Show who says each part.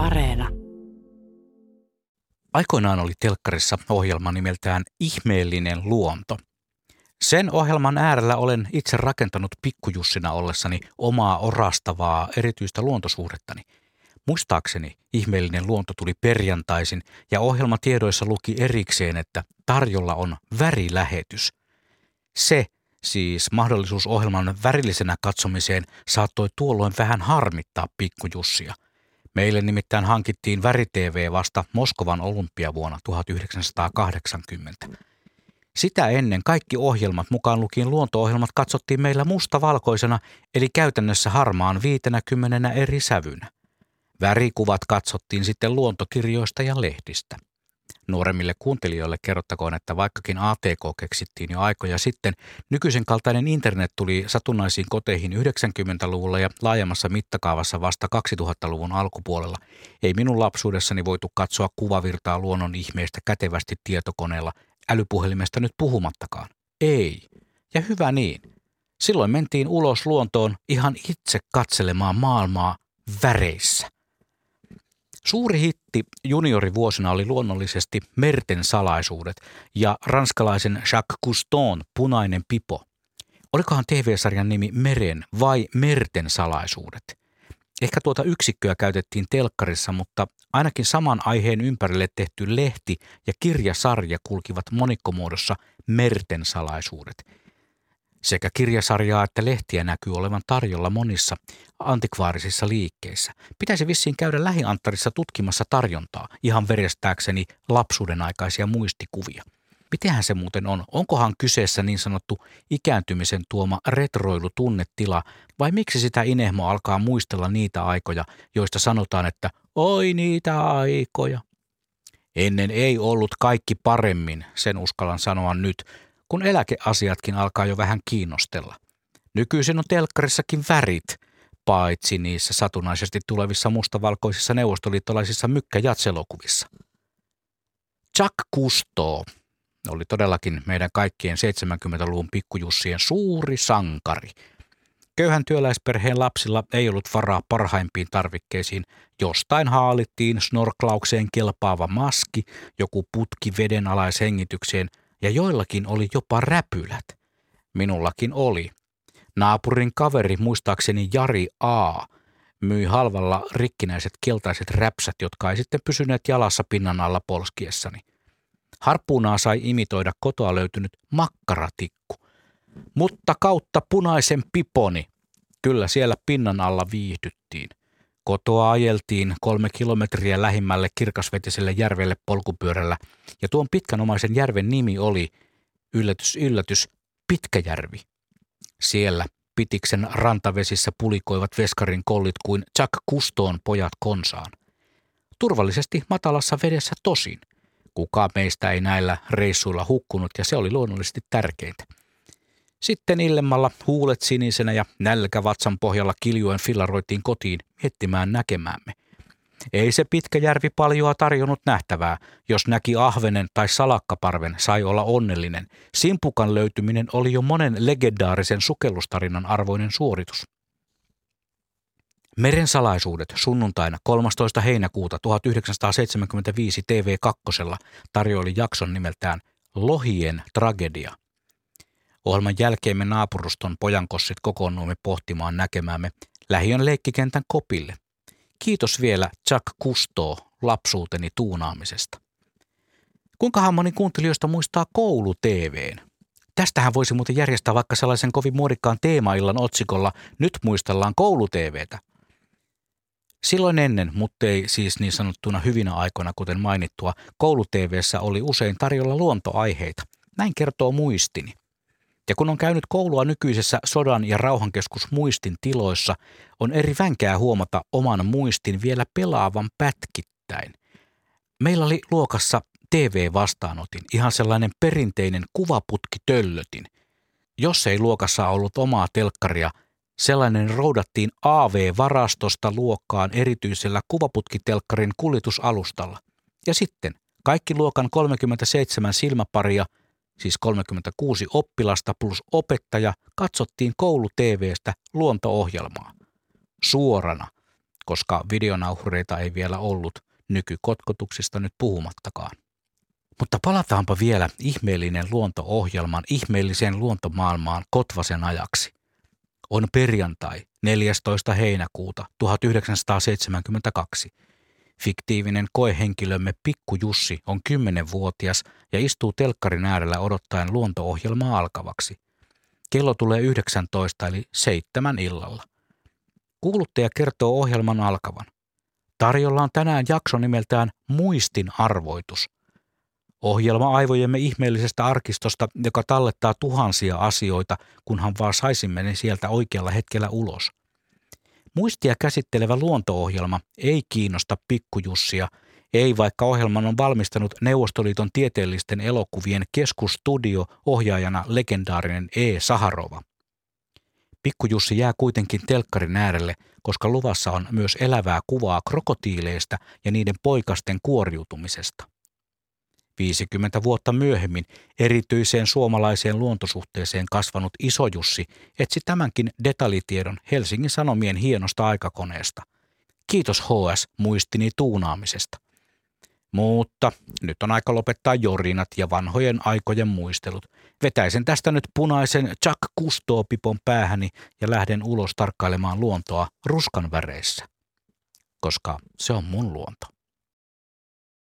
Speaker 1: Areena.
Speaker 2: Aikoinaan oli telkkarissa ohjelma nimeltään Ihmeellinen luonto. Sen ohjelman äärellä olen itse rakentanut pikkujussina ollessani omaa orastavaa erityistä luontosuhdettani. Muistaakseni ihmeellinen luonto tuli perjantaisin ja ohjelmatiedoissa luki erikseen, että tarjolla on värilähetys. Se, siis mahdollisuus ohjelman värillisenä katsomiseen, saattoi tuolloin vähän harmittaa pikkujussia – Meille nimittäin hankittiin väri-TV vasta Moskovan olympiavuonna 1980. Sitä ennen kaikki ohjelmat, mukaan lukien luonto-ohjelmat, katsottiin meillä mustavalkoisena, eli käytännössä harmaan 50 eri sävynä. Värikuvat katsottiin sitten luontokirjoista ja lehdistä – Nuoremmille kuuntelijoille kerrottakoon, että vaikkakin ATK keksittiin jo aikoja sitten, nykyisen kaltainen internet tuli satunnaisiin koteihin 90-luvulla ja laajemmassa mittakaavassa vasta 2000-luvun alkupuolella. Ei minun lapsuudessani voitu katsoa kuvavirtaa luonnon ihmeistä kätevästi tietokoneella, älypuhelimesta nyt puhumattakaan. Ei. Ja hyvä niin. Silloin mentiin ulos luontoon ihan itse katselemaan maailmaa väreissä – Suuri hitti juniorivuosina oli luonnollisesti Merten salaisuudet ja ranskalaisen Jacques Cousteau Punainen pipo. Olikohan TV-sarjan nimi Meren vai Merten salaisuudet? Ehkä tuota yksikköä käytettiin telkkarissa, mutta ainakin saman aiheen ympärille tehty lehti ja kirjasarja kulkivat monikkomuodossa Merten salaisuudet – sekä kirjasarjaa että lehtiä näkyy olevan tarjolla monissa antikvaarisissa liikkeissä. Pitäisi vissiin käydä lähianttarissa tutkimassa tarjontaa, ihan verestääkseni lapsuuden aikaisia muistikuvia. Mitenhän se muuten on? Onkohan kyseessä niin sanottu ikääntymisen tuoma retroilutunnetila vai miksi sitä inehmo alkaa muistella niitä aikoja, joista sanotaan, että oi niitä aikoja? Ennen ei ollut kaikki paremmin, sen uskallan sanoa nyt, kun eläkeasiatkin alkaa jo vähän kiinnostella. Nykyisin on telkkarissakin värit, paitsi niissä satunnaisesti tulevissa mustavalkoisissa neuvostoliittolaisissa mykkäjatselokuvissa. Chuck Kusto oli todellakin meidän kaikkien 70-luvun pikkujussien suuri sankari. Köyhän työläisperheen lapsilla ei ollut varaa parhaimpiin tarvikkeisiin. Jostain haalittiin snorklaukseen kelpaava maski, joku putki vedenalaishengitykseen ja joillakin oli jopa räpylät. Minullakin oli. Naapurin kaveri, muistaakseni Jari A., myi halvalla rikkinäiset keltaiset räpsät, jotka ei sitten pysyneet jalassa pinnan alla polskiessani. Harppuunaa sai imitoida kotoa löytynyt makkaratikku. Mutta kautta punaisen piponi. Kyllä siellä pinnan alla viihdyttiin. Kotoa ajeltiin kolme kilometriä lähimmälle kirkasvetiselle järvelle polkupyörällä, ja tuon pitkänomaisen järven nimi oli, yllätys yllätys, Pitkäjärvi. Siellä Pitiksen rantavesissä pulikoivat veskarin kollit kuin Chuck Kustoon pojat konsaan. Turvallisesti matalassa vedessä tosin. Kuka meistä ei näillä reissuilla hukkunut ja se oli luonnollisesti tärkeintä – sitten illemmalla huulet sinisenä ja nälkä vatsan pohjalla kiljuen fillaroitiin kotiin miettimään näkemäämme. Ei se pitkä järvi paljoa tarjonnut nähtävää. Jos näki ahvenen tai salakkaparven, sai olla onnellinen. Simpukan löytyminen oli jo monen legendaarisen sukellustarinan arvoinen suoritus. Meren salaisuudet sunnuntaina 13. heinäkuuta 1975 TV2 tarjoili jakson nimeltään Lohien tragedia. Ohjelman jälkeen me naapuruston pojankossit kokoonnuimme pohtimaan näkemäämme lähiön leikkikentän kopille. Kiitos vielä Chuck Kusto lapsuuteni tuunaamisesta. Kuinkahan moni kuuntelijoista muistaa koulu TVn? Tästähän voisi muuten järjestää vaikka sellaisen kovin muodikkaan teemaillan otsikolla Nyt muistellaan koulu TVtä. Silloin ennen, mutta ei siis niin sanottuna hyvinä aikoina, kuten mainittua, koulu TVssä oli usein tarjolla luontoaiheita. Näin kertoo muistini. Ja kun on käynyt koulua nykyisessä sodan ja rauhankeskus muistin tiloissa, on eri vänkää huomata oman muistin vielä pelaavan pätkittäin. Meillä oli luokassa TV-vastaanotin, ihan sellainen perinteinen kuvaputki töllötin. Jos ei luokassa ollut omaa telkkaria, sellainen roudattiin AV-varastosta luokkaan erityisellä kuvaputkitelkkarin kuljetusalustalla. Ja sitten kaikki luokan 37 silmäparia – siis 36 oppilasta plus opettaja, katsottiin koulu-TVstä luonto-ohjelmaa. Suorana, koska videonauhureita ei vielä ollut, nykykotkotuksista nyt puhumattakaan. Mutta palataanpa vielä ihmeellinen luonto-ohjelman ihmeelliseen luontomaailmaan Kotvasen ajaksi. On perjantai 14. heinäkuuta 1972. Fiktiivinen koehenkilömme Pikku Jussi on 10-vuotias ja istuu telkkarin äärellä odottaen luonto-ohjelmaa alkavaksi. Kello tulee 19 eli seitsemän illalla. Kuuluttaja kertoo ohjelman alkavan. Tarjolla on tänään jakso nimeltään Muistin arvoitus – Ohjelma aivojemme ihmeellisestä arkistosta, joka tallettaa tuhansia asioita, kunhan vaan saisimme ne sieltä oikealla hetkellä ulos. Muistia käsittelevä luonto-ohjelma ei kiinnosta pikkujussia, ei vaikka ohjelman on valmistanut Neuvostoliiton tieteellisten elokuvien keskustudio ohjaajana legendaarinen E. Saharova. Pikkujussi jää kuitenkin telkkarin äärelle, koska luvassa on myös elävää kuvaa krokotiileista ja niiden poikasten kuoriutumisesta. 50 vuotta myöhemmin erityiseen suomalaiseen luontosuhteeseen kasvanut isojussi etsi tämänkin detaljitiedon Helsingin Sanomien hienosta aikakoneesta. Kiitos HS muistini tuunaamisesta. Mutta nyt on aika lopettaa jorinat ja vanhojen aikojen muistelut. Vetäisen tästä nyt punaisen Chuck Cousteau-pipon päähäni ja lähden ulos tarkkailemaan luontoa ruskan väreissä. Koska se on mun luonto.